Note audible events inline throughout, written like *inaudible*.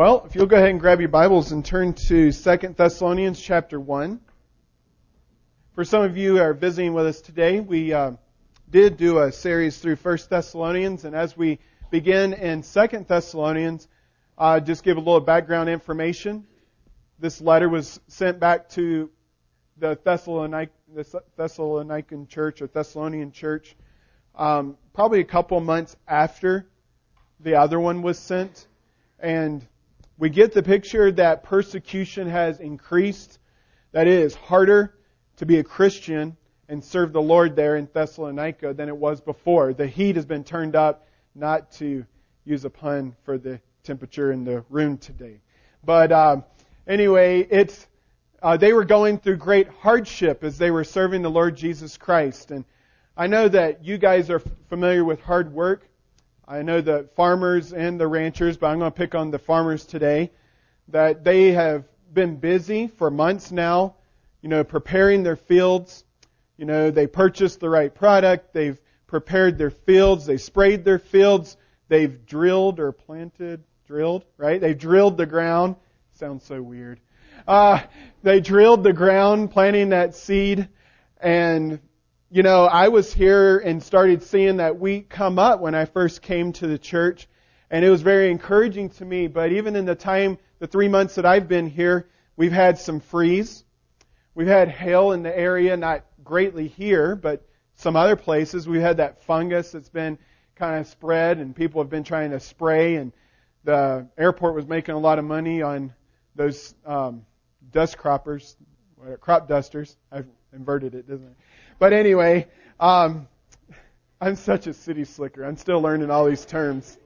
Well, if you'll go ahead and grab your Bibles and turn to 2 Thessalonians chapter 1. For some of you who are visiting with us today, we uh, did do a series through 1 Thessalonians, and as we begin in 2 Thessalonians, uh, just give a little background information. This letter was sent back to the, Thessalonic, the Thessalonican church or Thessalonian church um, probably a couple months after the other one was sent. And we get the picture that persecution has increased, that it is harder to be a Christian and serve the Lord there in Thessalonica than it was before. The heat has been turned up, not to use a pun for the temperature in the room today. But um, anyway, it's uh, they were going through great hardship as they were serving the Lord Jesus Christ. And I know that you guys are familiar with hard work. I know the farmers and the ranchers, but I'm going to pick on the farmers today, that they have been busy for months now, you know, preparing their fields. You know, they purchased the right product, they've prepared their fields, they sprayed their fields, they've drilled or planted, drilled, right? They've drilled the ground. Sounds so weird. Uh, they drilled the ground, planting that seed, and you know, I was here and started seeing that wheat come up when I first came to the church, and it was very encouraging to me. But even in the time, the three months that I've been here, we've had some freeze. We've had hail in the area, not greatly here, but some other places. We've had that fungus that's been kind of spread, and people have been trying to spray, and the airport was making a lot of money on those um, dust croppers, crop dusters. I've inverted it, doesn't it? But anyway, um, I'm such a city slicker. I'm still learning all these terms.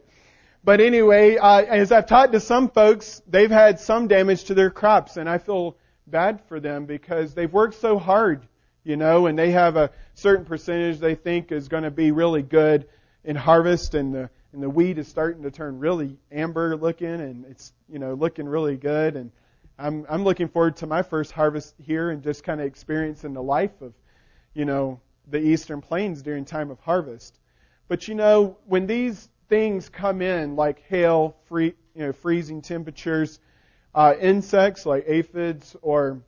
But anyway, uh, as I've talked to some folks, they've had some damage to their crops, and I feel bad for them because they've worked so hard, you know, and they have a certain percentage they think is going to be really good in harvest, and the and the wheat is starting to turn really amber looking, and it's you know looking really good, and I'm I'm looking forward to my first harvest here and just kind of experiencing the life of you know, the eastern plains during time of harvest. But you know, when these things come in, like hail, free, you know, freezing temperatures, uh, insects like aphids or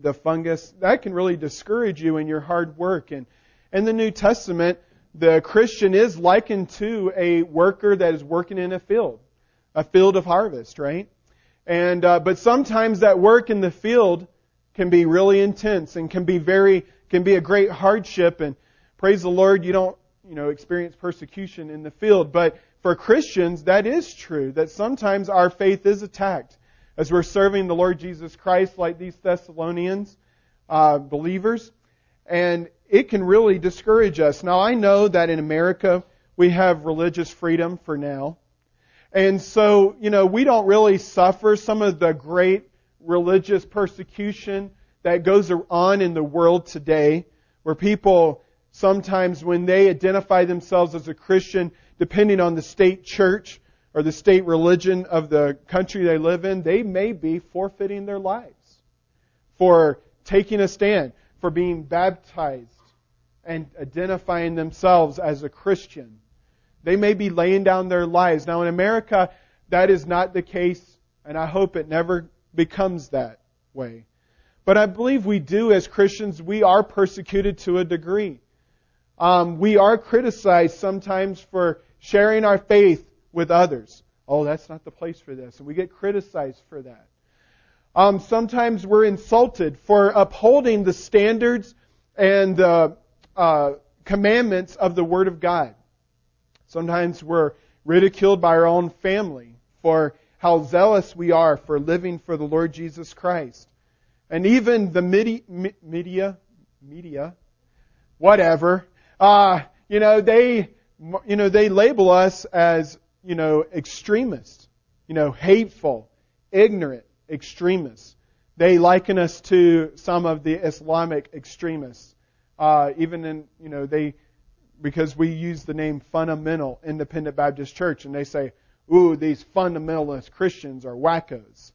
the fungus, that can really discourage you in your hard work. And in the New Testament, the Christian is likened to a worker that is working in a field, a field of harvest, right? And uh, but sometimes that work in the field can be really intense and can be very can be a great hardship and praise the Lord you don't, you know, experience persecution in the field. But for Christians, that is true, that sometimes our faith is attacked as we're serving the Lord Jesus Christ like these Thessalonians uh, believers. And it can really discourage us. Now I know that in America we have religious freedom for now. And so, you know, we don't really suffer some of the great religious persecution that goes on in the world today where people sometimes when they identify themselves as a Christian, depending on the state church or the state religion of the country they live in, they may be forfeiting their lives for taking a stand, for being baptized and identifying themselves as a Christian. They may be laying down their lives. Now in America, that is not the case, and I hope it never becomes that way. But I believe we do as Christians, we are persecuted to a degree. Um, we are criticized sometimes for sharing our faith with others. Oh, that's not the place for this. And we get criticized for that. Um, sometimes we're insulted for upholding the standards and the uh, commandments of the Word of God. Sometimes we're ridiculed by our own family for how zealous we are for living for the Lord Jesus Christ. And even the media, media, media whatever, uh, you know, they, you know, they label us as, you know, extremists, you know, hateful, ignorant extremists. They liken us to some of the Islamic extremists. Uh, even in, you know, they, because we use the name fundamental independent Baptist church and they say, ooh, these fundamentalist Christians are wackos.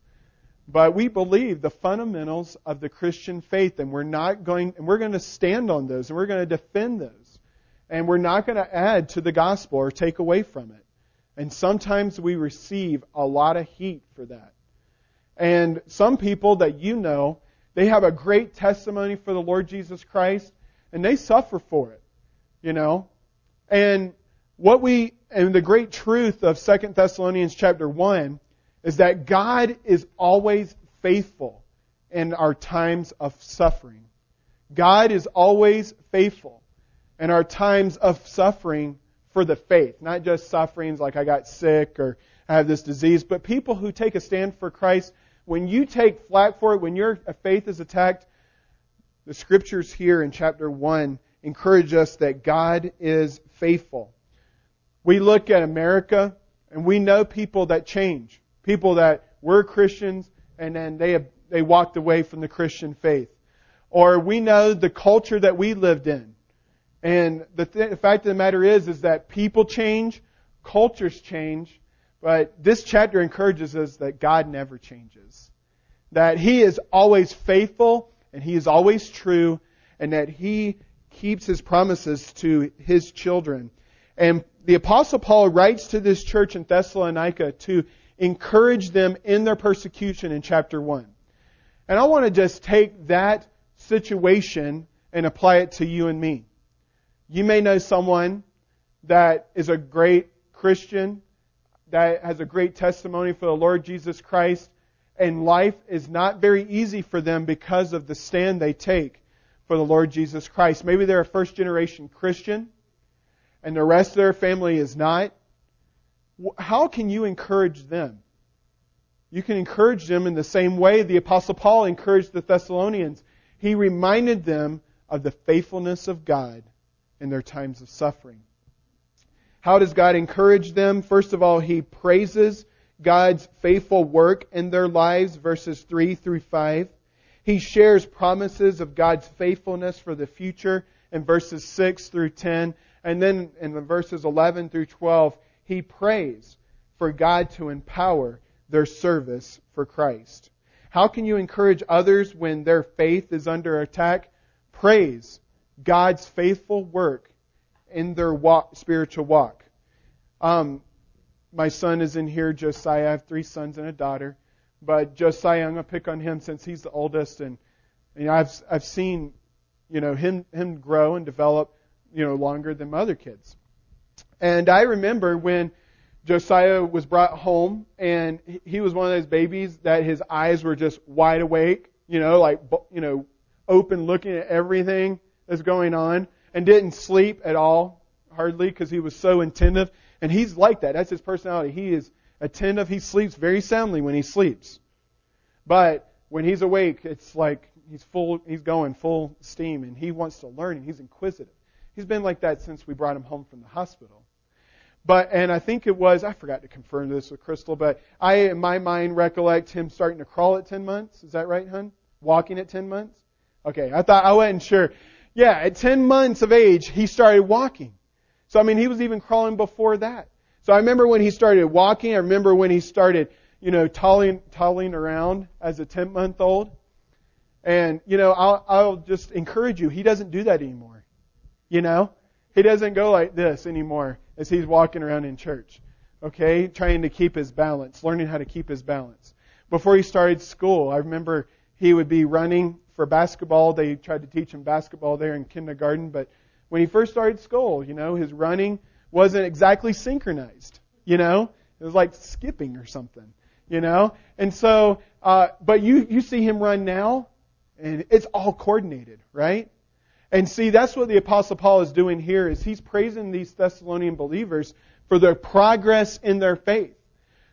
But we believe the fundamentals of the Christian faith, and we're not going, and we're going to stand on those, and we're going to defend those. And we're not going to add to the gospel or take away from it. And sometimes we receive a lot of heat for that. And some people that you know, they have a great testimony for the Lord Jesus Christ, and they suffer for it. You know? And what we, and the great truth of 2 Thessalonians chapter 1 is that God is always faithful in our times of suffering. God is always faithful in our times of suffering for the faith, not just sufferings like I got sick or I have this disease, but people who take a stand for Christ. When you take flack for it, when your faith is attacked, the scriptures here in chapter 1 encourage us that God is faithful. We look at America and we know people that change, people that were Christians and then they they walked away from the Christian faith. Or we know the culture that we lived in. And the, th- the fact of the matter is, is that people change, cultures change, but this chapter encourages us that God never changes. That He is always faithful and He is always true and that He keeps His promises to His children. And the apostle Paul writes to this church in Thessalonica to encourage them in their persecution in chapter 1. And I want to just take that situation and apply it to you and me. You may know someone that is a great Christian, that has a great testimony for the Lord Jesus Christ, and life is not very easy for them because of the stand they take for the Lord Jesus Christ. Maybe they're a first generation Christian, and the rest of their family is not. How can you encourage them? You can encourage them in the same way the Apostle Paul encouraged the Thessalonians. He reminded them of the faithfulness of God in their times of suffering. How does God encourage them? First of all, He praises God's faithful work in their lives, verses 3 through 5. He shares promises of God's faithfulness for the future in verses 6 through 10. And then in the verses 11 through 12, he prays for God to empower their service for Christ. How can you encourage others when their faith is under attack? Praise God's faithful work in their walk, spiritual walk. Um, my son is in here, Josiah. I have three sons and a daughter. But Josiah, I'm going to pick on him since he's the oldest, and, and I've I've seen, you know, him him grow and develop, you know, longer than my other kids. And I remember when Josiah was brought home, and he was one of those babies that his eyes were just wide awake, you know, like you know, open, looking at everything that's going on, and didn't sleep at all, hardly, because he was so attentive. And he's like that. That's his personality. He is attentive. He sleeps very soundly when he sleeps, but when he's awake, it's like he's full. He's going full steam, and he wants to learn, and he's inquisitive. He's been like that since we brought him home from the hospital. But, and I think it was, I forgot to confirm this with Crystal, but I, in my mind, recollect him starting to crawl at 10 months. Is that right, hun? Walking at 10 months? Okay, I thought, I wasn't sure. Yeah, at 10 months of age, he started walking. So, I mean, he was even crawling before that. So I remember when he started walking, I remember when he started, you know, toddling, toddling around as a 10 month old. And, you know, I'll, I'll just encourage you, he doesn't do that anymore. You know? He doesn't go like this anymore as he's walking around in church. Okay? Trying to keep his balance, learning how to keep his balance. Before he started school, I remember he would be running for basketball. They tried to teach him basketball there in kindergarten, but when he first started school, you know, his running wasn't exactly synchronized. You know? It was like skipping or something. You know? And so, uh, but you, you see him run now, and it's all coordinated, right? And see, that's what the apostle Paul is doing here is he's praising these Thessalonian believers for their progress in their faith.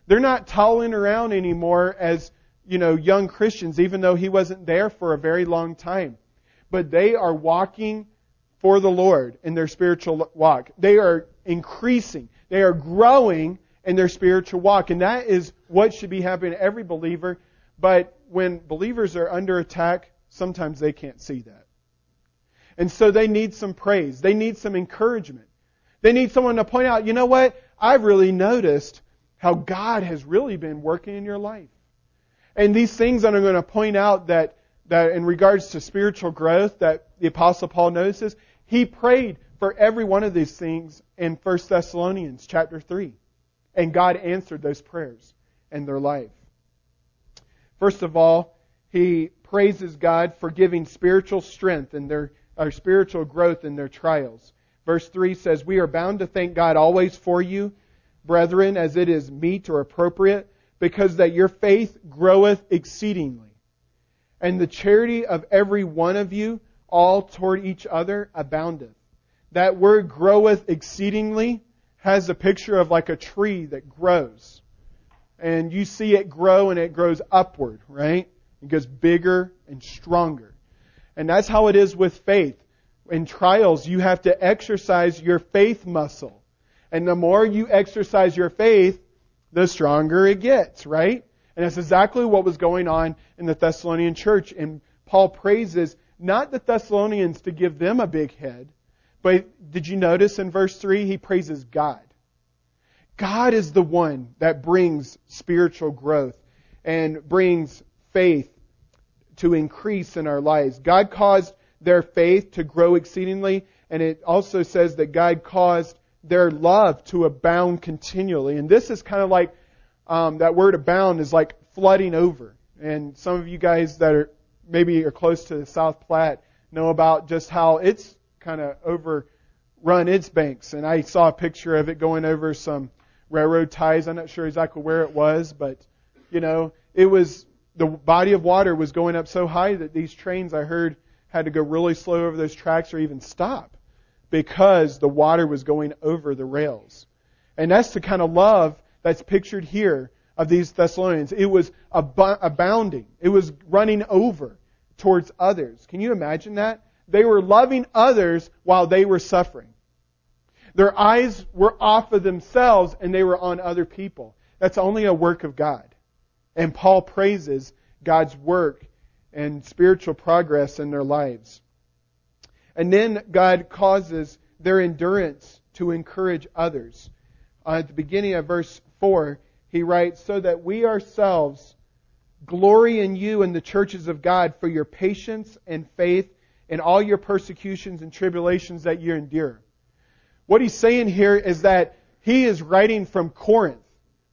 They're not toddling around anymore as, you know, young Christians, even though he wasn't there for a very long time. But they are walking for the Lord in their spiritual walk. They are increasing. They are growing in their spiritual walk. And that is what should be happening to every believer. But when believers are under attack, sometimes they can't see that. And so they need some praise. They need some encouragement. They need someone to point out, you know what? I've really noticed how God has really been working in your life. And these things that I'm going to point out that, that in regards to spiritual growth that the apostle Paul notices, he prayed for every one of these things in 1 Thessalonians chapter 3. And God answered those prayers in their life. First of all, he praises God for giving spiritual strength in their or spiritual growth in their trials. Verse 3 says, We are bound to thank God always for you, brethren, as it is meet or appropriate, because that your faith groweth exceedingly. And the charity of every one of you, all toward each other, aboundeth. That word groweth exceedingly has a picture of like a tree that grows. And you see it grow and it grows upward, right? It gets bigger and stronger. And that's how it is with faith. In trials, you have to exercise your faith muscle. And the more you exercise your faith, the stronger it gets, right? And that's exactly what was going on in the Thessalonian church. And Paul praises not the Thessalonians to give them a big head, but did you notice in verse 3 he praises God? God is the one that brings spiritual growth and brings faith to increase in our lives. God caused their faith to grow exceedingly, and it also says that God caused their love to abound continually. And this is kind of like um, that word abound is like flooding over. And some of you guys that are maybe are close to the South Platte know about just how it's kind of overrun its banks. And I saw a picture of it going over some railroad ties. I'm not sure exactly where it was, but you know, it was the body of water was going up so high that these trains I heard had to go really slow over those tracks or even stop because the water was going over the rails. And that's the kind of love that's pictured here of these Thessalonians. It was abounding. It was running over towards others. Can you imagine that? They were loving others while they were suffering. Their eyes were off of themselves and they were on other people. That's only a work of God. And Paul praises God's work and spiritual progress in their lives. And then God causes their endurance to encourage others. Uh, at the beginning of verse 4, he writes, So that we ourselves glory in you and the churches of God for your patience and faith in all your persecutions and tribulations that you endure. What he's saying here is that he is writing from Corinth,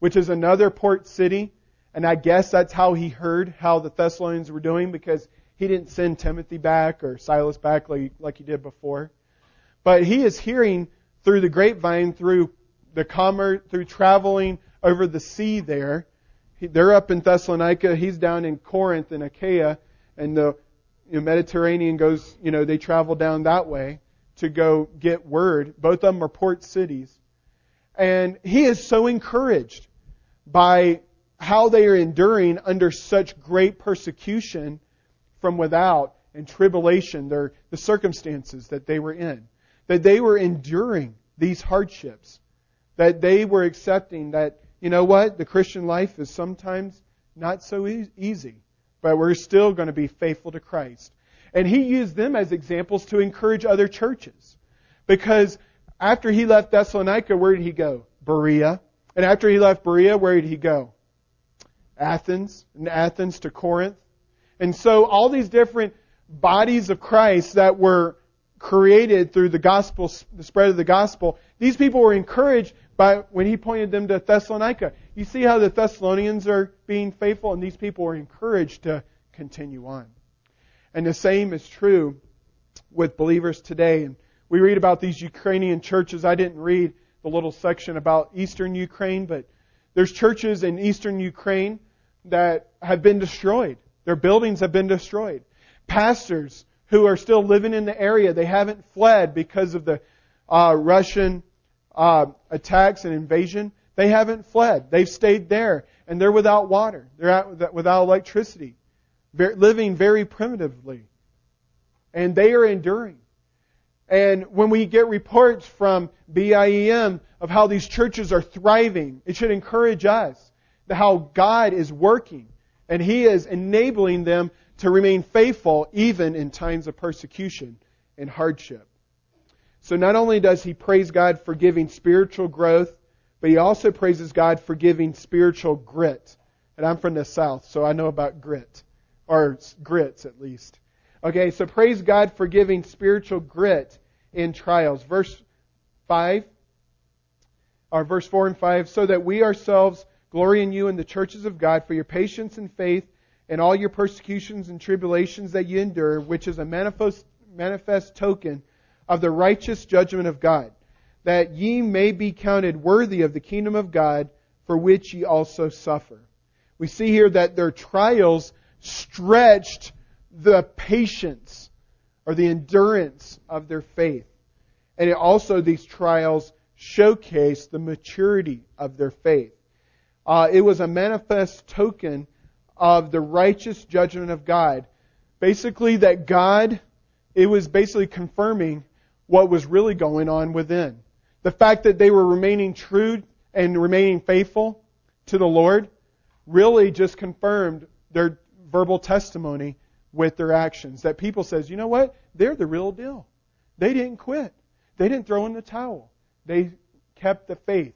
which is another port city. And I guess that's how he heard how the Thessalonians were doing because he didn't send Timothy back or Silas back like, like he did before. But he is hearing through the grapevine, through the commerce, through traveling over the sea there. They're up in Thessalonica. He's down in Corinth and Achaia. And the you know, Mediterranean goes, you know, they travel down that way to go get word. Both of them are port cities. And he is so encouraged by how they are enduring under such great persecution from without and tribulation, their, the circumstances that they were in. That they were enduring these hardships. That they were accepting that, you know what, the Christian life is sometimes not so e- easy but we're still going to be faithful to Christ. And he used them as examples to encourage other churches. Because after he left Thessalonica, where did he go? Berea. And after he left Berea, where did he go? Athens. And Athens to Corinth. And so all these different bodies of Christ that were created through the gospel, the spread of the gospel, these people were encouraged by when he pointed them to Thessalonica. You see how the Thessalonians are being faithful, and these people are encouraged to continue on. And the same is true with believers today. And we read about these Ukrainian churches. I didn't read the little section about eastern Ukraine, but there's churches in eastern Ukraine that have been destroyed. Their buildings have been destroyed. Pastors who are still living in the area, they haven't fled because of the uh, Russian uh, attacks and invasion, they haven't fled. They've stayed there, and they're without water. They're without electricity, living very primitively, and they are enduring. And when we get reports from BIEM of how these churches are thriving, it should encourage us how God is working and He is enabling them to remain faithful even in times of persecution and hardship. So not only does he praise God for giving spiritual growth, but he also praises God for giving spiritual grit. And I'm from the South, so I know about grit. Or grits, at least. Okay, so praise God for giving spiritual grit in trials. Verse 5 or verse 4 and 5, so that we ourselves glory in you and the churches of God for your patience and faith and all your persecutions and tribulations that you endure, which is a manifest, manifest token of the righteous judgment of God, that ye may be counted worthy of the kingdom of God, for which ye also suffer. We see here that their trials stretched the patience or the endurance of their faith. And also, these trials showcase the maturity of their faith. Uh, it was a manifest token of the righteous judgment of God. Basically, that God, it was basically confirming what was really going on within. The fact that they were remaining true and remaining faithful to the Lord really just confirmed their verbal testimony with their actions. That people says, you know what? They're the real deal. They didn't quit. They didn't throw in the towel. They kept the faith.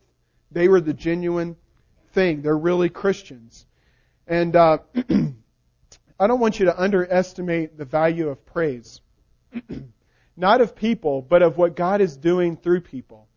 They were the genuine thing. They're really Christians. And uh, *clears throat* I don't want you to underestimate the value of praise. *clears throat* not of people, but of what God is doing through people.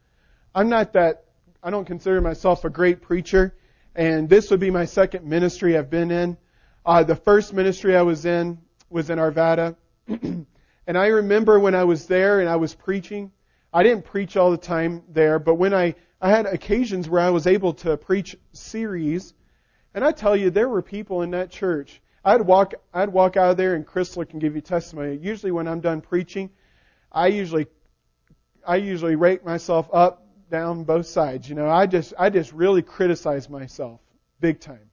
I'm not that, I don't consider myself a great preacher, and this would be my second ministry I've been in. Uh, the first ministry I was in was in Arvada. *clears throat* and I remember when I was there and I was preaching, I didn't preach all the time there, but when I, I had occasions where I was able to preach series, and I tell you, there were people in that church. I'd walk, I'd walk out of there and Crystal can give you testimony. Usually when I'm done preaching, I usually, I usually rate myself up, down, both sides. You know, I just, I just really criticize myself big time.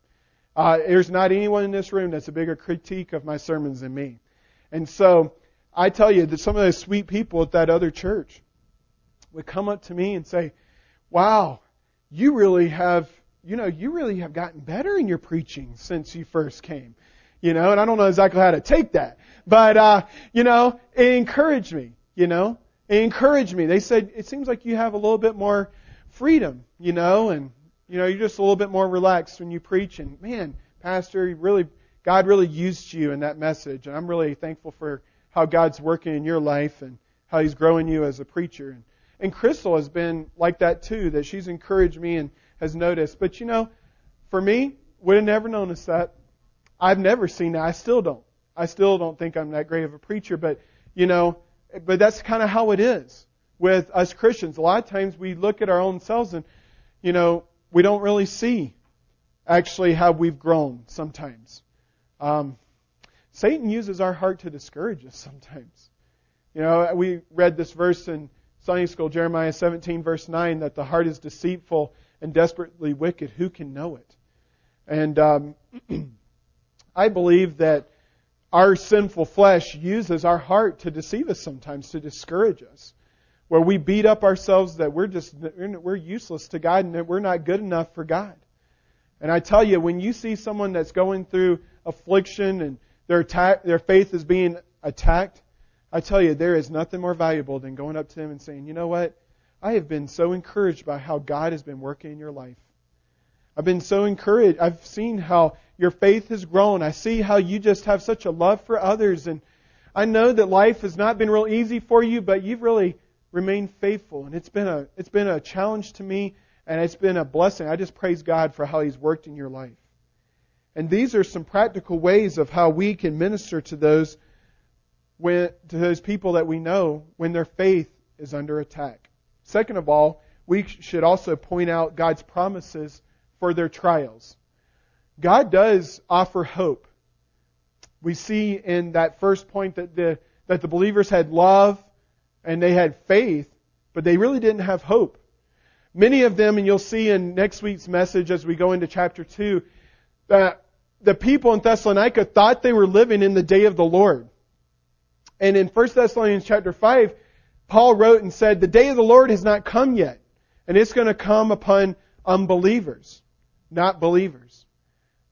Uh, there's not anyone in this room that's a bigger critique of my sermons than me. And so, I tell you that some of those sweet people at that other church, would come up to me and say, wow, you really have, you know, you really have gotten better in your preaching since you first came. You know, and I don't know exactly how to take that. But, uh, you know, it encouraged me, you know, it encouraged me. They said, it seems like you have a little bit more freedom, you know, and, you know, you're just a little bit more relaxed when you preach. And man, Pastor, you really, God really used you in that message. And I'm really thankful for how God's working in your life and how He's growing you as a preacher. And and Crystal has been like that too, that she's encouraged me and has noticed. But you know, for me, would have never noticed that. I've never seen that. I still don't. I still don't think I'm that great of a preacher, but you know, but that's kind of how it is with us Christians. A lot of times we look at our own selves and, you know, we don't really see actually how we've grown sometimes. Um, Satan uses our heart to discourage us sometimes. You know, we read this verse in Sunday school, Jeremiah 17, verse 9, that the heart is deceitful and desperately wicked. Who can know it? And um, *clears throat* I believe that our sinful flesh uses our heart to deceive us sometimes, to discourage us, where we beat up ourselves that we're just we're useless to God and that we're not good enough for God. And I tell you, when you see someone that's going through affliction and their attack, their faith is being attacked, I tell you, there is nothing more valuable than going up to them and saying, you know what? I have been so encouraged by how God has been working in your life. I've been so encouraged. I've seen how your faith has grown. I see how you just have such a love for others. And I know that life has not been real easy for you, but you've really remained faithful. And it's been a, it's been a challenge to me and it's been a blessing. I just praise God for how He's worked in your life. And these are some practical ways of how we can minister to those when, to those people that we know when their faith is under attack. Second of all, we should also point out God's promises for their trials. God does offer hope. We see in that first point that the, that the believers had love and they had faith, but they really didn't have hope. Many of them, and you'll see in next week's message as we go into chapter 2, that the people in Thessalonica thought they were living in the day of the Lord. And in 1 Thessalonians chapter 5, Paul wrote and said, the day of the Lord has not come yet. And it's going to come upon unbelievers, not believers.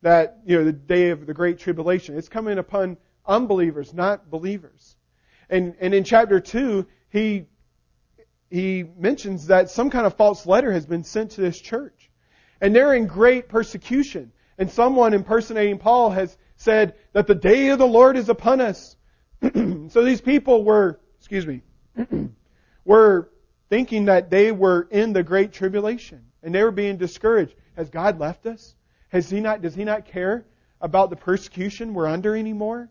That, you know, the day of the great tribulation. It's coming upon unbelievers, not believers. And, and in chapter 2, he, he mentions that some kind of false letter has been sent to this church. And they're in great persecution. And someone impersonating Paul has said that the day of the Lord is upon us. *clears throat* so these people were, excuse me, *clears throat* were thinking that they were in the great tribulation and they were being discouraged. Has God left us? Has he not, does he not care about the persecution we're under anymore?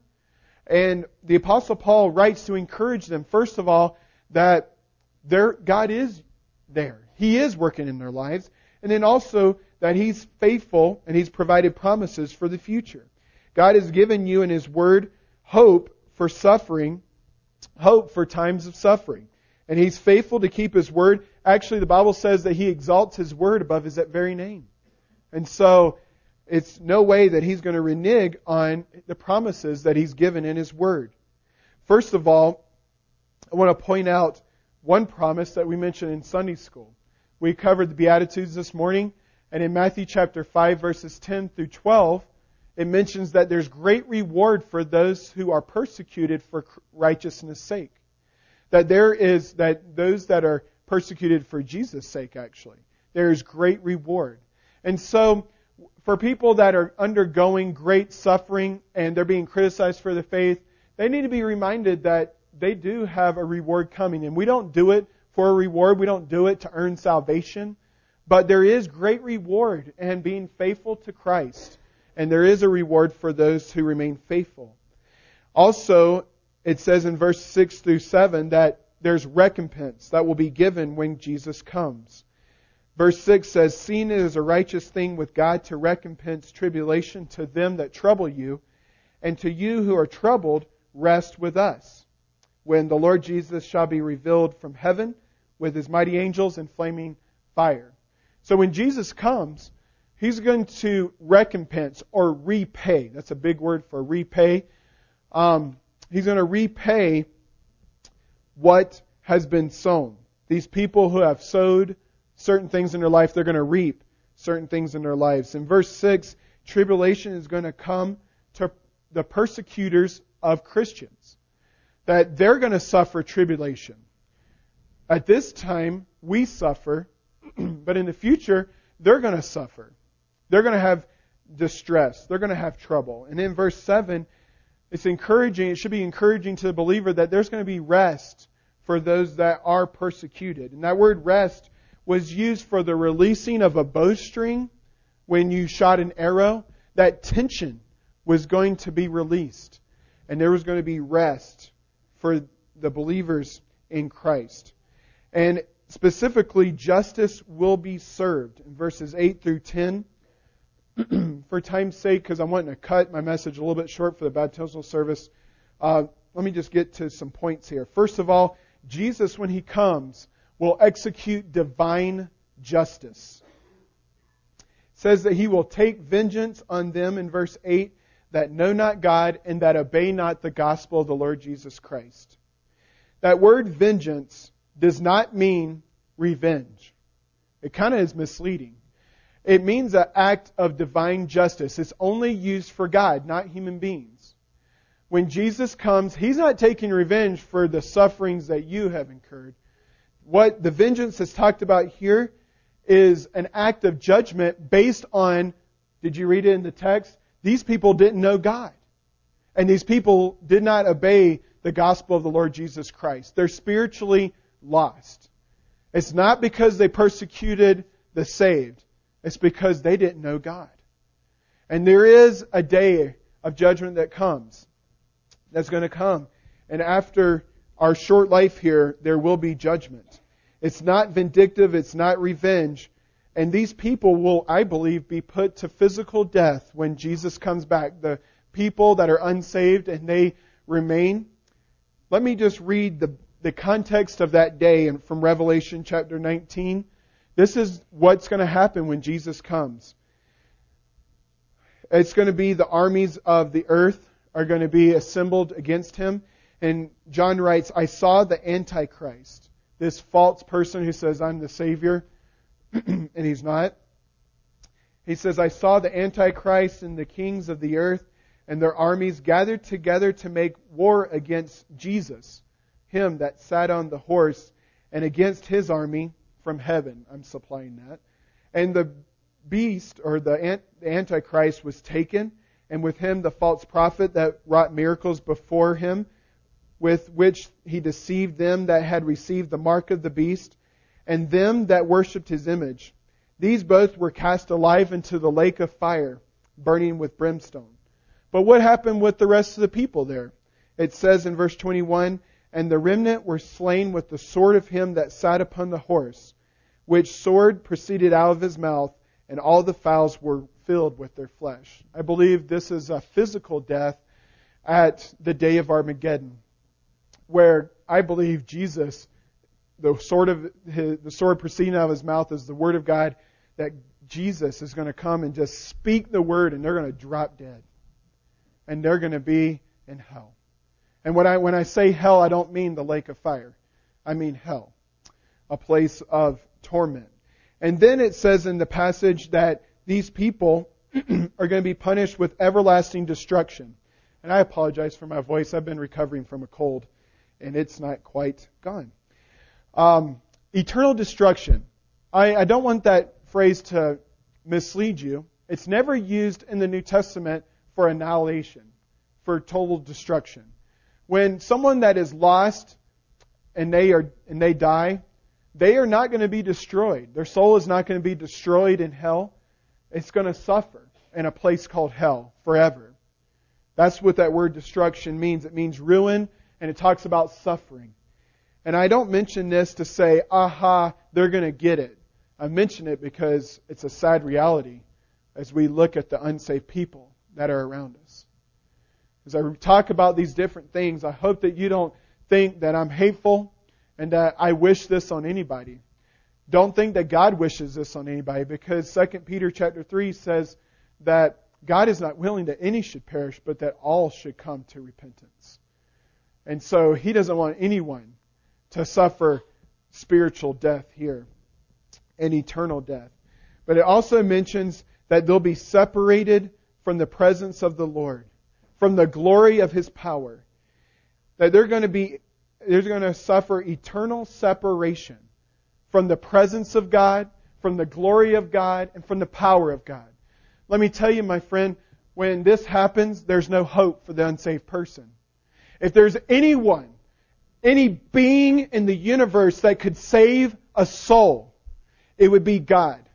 And the apostle Paul writes to encourage them, first of all, that their, God is there. He is working in their lives. And then also that he's faithful and he's provided promises for the future. God has given you in his word hope for suffering, hope for times of suffering. And he's faithful to keep his word. Actually, the Bible says that he exalts his word above his very name. And so, it's no way that he's going to renege on the promises that he's given in his word. First of all, I want to point out one promise that we mentioned in Sunday school. We covered the Beatitudes this morning, and in Matthew chapter 5, verses 10 through 12, it mentions that there's great reward for those who are persecuted for righteousness' sake. That there is, that those that are persecuted for Jesus' sake, actually, there is great reward. And so, for people that are undergoing great suffering and they're being criticized for the faith, they need to be reminded that they do have a reward coming. And we don't do it for a reward. We don't do it to earn salvation. But there is great reward in being faithful to Christ. And there is a reward for those who remain faithful. Also, it says in verse 6 through 7 that there's recompense that will be given when Jesus comes. Verse 6 says, Seeing it is a righteous thing with God to recompense tribulation to them that trouble you, and to you who are troubled, rest with us when the Lord Jesus shall be revealed from heaven with his mighty angels in flaming fire. So when Jesus comes, he's going to recompense or repay. That's a big word for repay. Um, he's going to repay what has been sown. These people who have sowed certain things in their life, they're going to reap certain things in their lives. In verse 6, tribulation is going to come to the persecutors of Christians that they're going to suffer tribulation. At this time, we suffer, *clears throat* but in the future, they're going to suffer. They're going to have distress. They're going to have trouble. And in verse 7, it's encouraging, it should be encouraging to the believer that there's going to be rest for those that are persecuted. And that word rest was used for the releasing of a bowstring when you shot an arrow. That tension was going to be released. And there was going to be rest for the believers in Christ. And specifically, justice will be served in verses 8 through 10. *clears throat* for time's sake, because I'm wanting to cut my message a little bit short for the baptismal service, uh, let me just get to some points here. First of all, Jesus, when he comes, will execute divine justice. It says that he will take vengeance on them in verse 8 that know not God and that obey not the gospel of the Lord Jesus Christ. That word vengeance does not mean revenge. It kind of is misleading. It means an act of divine justice. It's only used for God, not human beings. When Jesus comes, He's not taking revenge for the sufferings that you have incurred. What the vengeance is talked about here is an act of judgment based on, did you read it in the text? These people didn't know God. And these people did not obey the gospel of the Lord Jesus Christ. They're spiritually lost. It's not because they persecuted the saved. It's because they didn't know God. And there is a day of judgment that comes. That's going to come. And after our short life here, there will be judgment. It's not vindictive. It's not revenge. And these people will, I believe, be put to physical death when Jesus comes back. The people that are unsaved and they remain. Let me just read the, the context of that day from Revelation chapter 19. This is what's going to happen when Jesus comes. It's going to be the armies of the earth are going to be assembled against him. And John writes, I saw the Antichrist, this false person who says, I'm the Savior *clears throat* and he's not. He says, I saw the Antichrist and the kings of the earth and their armies gathered together to make war against Jesus, him that sat on the horse, and against his army from heaven. I'm supplying that. And the beast, or the Antichrist, was taken, and with him the false prophet that wrought miracles before him, with which he deceived them that had received the mark of the beast and them that worshipped his image. These both were cast alive into the lake of fire, burning with brimstone. But what happened with the rest of the people there? It says in verse 21, And the remnant were slain with the sword of him that sat upon the horse, which sword proceeded out of his mouth, and all the fowls were filled with their flesh. I believe this is a physical death at the day of Armageddon, where I believe Jesus, the sword of his, the sword proceeding out of his mouth is the word of God, that Jesus is going to come and just speak the word, and they're going to drop dead, and they're going to be in hell. And when I when I say hell, I don't mean the lake of fire. I mean hell, a place of torment. And then it says in the passage that these people *clears throat* are going to be punished with everlasting destruction. And I apologize for my voice. I've been recovering from a cold, and it's not quite gone. Um, eternal destruction. I, I don't want that phrase to mislead you. It's never used in the New Testament for annihilation, for total destruction. When someone that is lost and they are and they die, they are not going to be destroyed. Their soul is not going to be destroyed in hell. It's going to suffer in a place called hell forever. That's what that word destruction means. It means ruin, and it talks about suffering. And I don't mention this to say, aha, they're going to get it. I mention it because it's a sad reality as we look at the unsaved people that are around us. As I talk about these different things, I hope that you don't think that I'm hateful and that I wish this on anybody. Don't think that God wishes this on anybody because 2 Peter chapter 3 says that God is not willing that any should perish, but that all should come to repentance. And so he doesn't want anyone to suffer spiritual death here and eternal death. But it also mentions that they'll be separated from the presence of the Lord, from the glory of his power. That they're going to be, they're going to suffer eternal separation from the presence of God, from the glory of God, and from the power of God. Let me tell you, my friend, when this happens, there's no hope for the unsaved person. If there's anyone, any being in the universe that could save a soul, it would be God.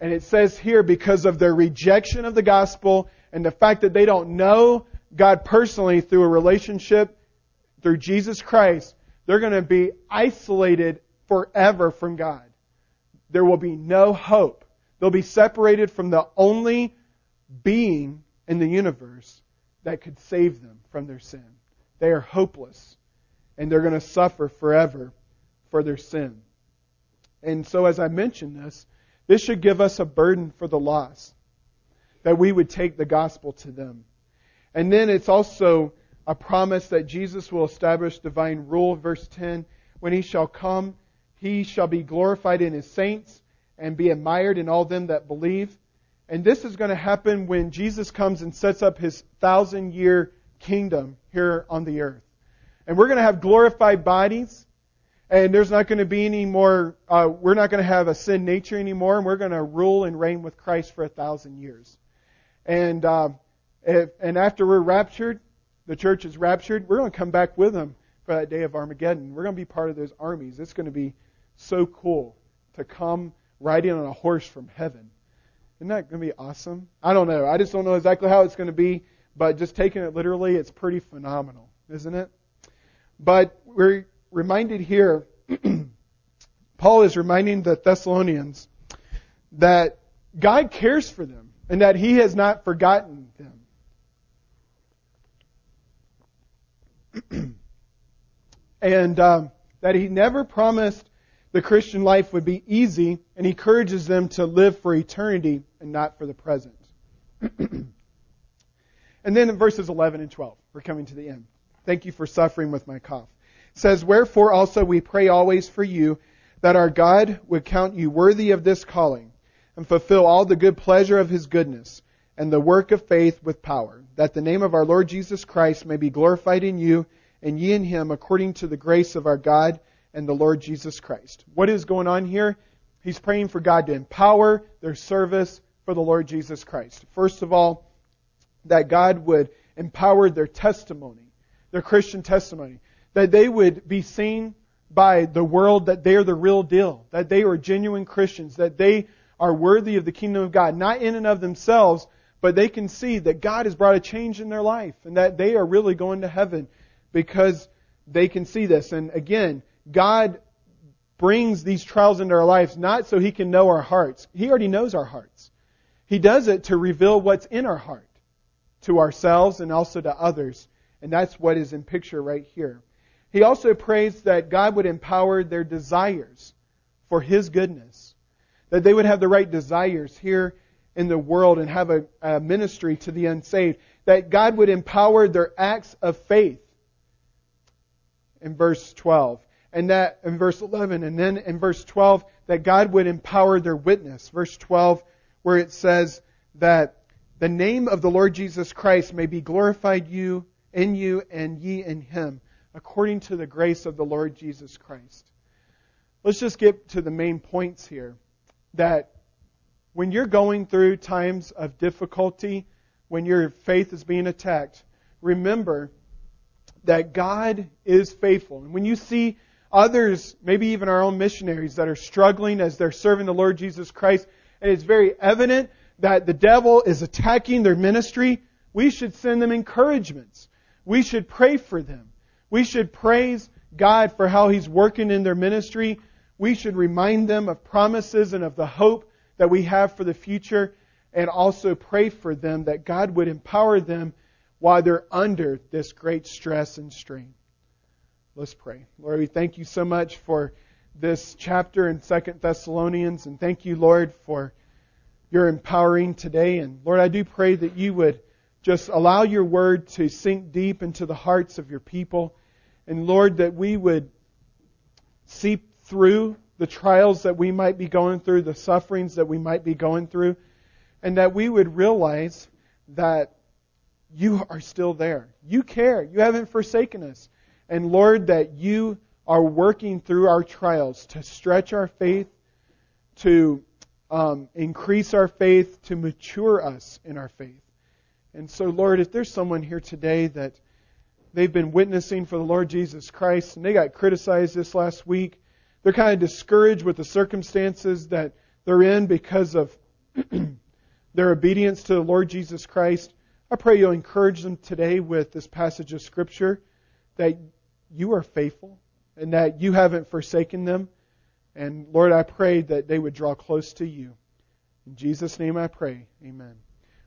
And it says here, because of their rejection of the gospel and the fact that they don't know God personally through a relationship through Jesus Christ, they're going to be isolated forever from God. There will be no hope. They'll be separated from the only being in the universe that could save them from their sin. They are hopeless, and they're going to suffer forever for their sin. And so, as I mentioned this, this should give us a burden for the lost, that we would take the gospel to them. And then it's also a promise that Jesus will establish divine rule. Verse 10 When he shall come, he shall be glorified in his saints and be admired in all them that believe. And this is going to happen when Jesus comes and sets up his thousand year kingdom here on the earth. And we're going to have glorified bodies and there's not going to be any more, uh, we're not going to have a sin nature anymore, and we're going to rule and reign with Christ for a thousand years. And, uh, if, and after we're raptured, the church is raptured, we're going to come back with them for that day of Armageddon. We're going to be part of those armies. It's going to be so cool to come riding on a horse from heaven. Isn't that going to be awesome? I don't know. I just don't know exactly how it's going to be, but just taking it literally, it's pretty phenomenal, isn't it? But we're reminded here, *clears throat* Paul is reminding the Thessalonians that God cares for them and that he has not forgotten them. *clears throat* and um, that he never promised the Christian life would be easy, and he encourages them to live for eternity and not for the present. *clears throat* and then in verses 11 and 12, we're coming to the end. Thank you for suffering with my cough says, Wherefore also we pray always for you, that our God would count you worthy of this calling, and fulfill all the good pleasure of his goodness, and the work of faith with power, that the name of our Lord Jesus Christ may be glorified in you, and ye in him, according to the grace of our God and the Lord Jesus Christ. What is going on here? He's praying for God to empower their service for the Lord Jesus Christ. First of all, that God would empower their testimony, their Christian testimony that they would be seen by the world that they are the real deal, that they are genuine Christians, that they are worthy of the kingdom of God, not in and of themselves, but they can see that God has brought a change in their life and that they are really going to heaven because they can see this. And again, God brings these trials into our lives not so He can know our hearts. He already knows our hearts. He does it to reveal what's in our heart to ourselves and also to others. And that's what is in picture right here. He also prays that God would empower their desires for His goodness. That they would have the right desires here in the world and have a, a ministry to the unsaved. That God would empower their acts of faith. In verse 12. And that in verse 11. And then in verse 12, that God would empower their witness. Verse 12, where it says that the name of the Lord Jesus Christ may be glorified you in you and ye in him according to the grace of the Lord Jesus Christ. Let's just get to the main points here. That when you're going through times of difficulty, when your faith is being attacked, remember that God is faithful. And when you see others, maybe even our own missionaries that are struggling as they're serving the Lord Jesus Christ, and it's very evident that the devil is attacking their ministry, we should send them encouragements. We should pray for them. We should praise God for how He's working in their ministry. We should remind them of promises and of the hope that we have for the future and also pray for them that God would empower them while they're under this great stress and strain. Let's pray. Lord, we thank you so much for this chapter in Second Thessalonians and thank you, Lord, for your empowering today. And Lord, I do pray that you would just allow your word to sink deep into the hearts of your people. And Lord, that we would seep through the trials that we might be going through, the sufferings that we might be going through, and that we would realize that you are still there. You care. You haven't forsaken us. And Lord, that you are working through our trials to stretch our faith, to um, increase our faith, to mature us in our faith. And so, Lord, if there's someone here today that they've been witnessing for the Lord Jesus Christ and they got criticized this last week, they're kind of discouraged with the circumstances that they're in because of *clears throat* their obedience to the Lord Jesus Christ, I pray you'll encourage them today with this passage of Scripture that you are faithful and that you haven't forsaken them and Lord, I pray that they would draw close to you. In Jesus' name I pray. Amen.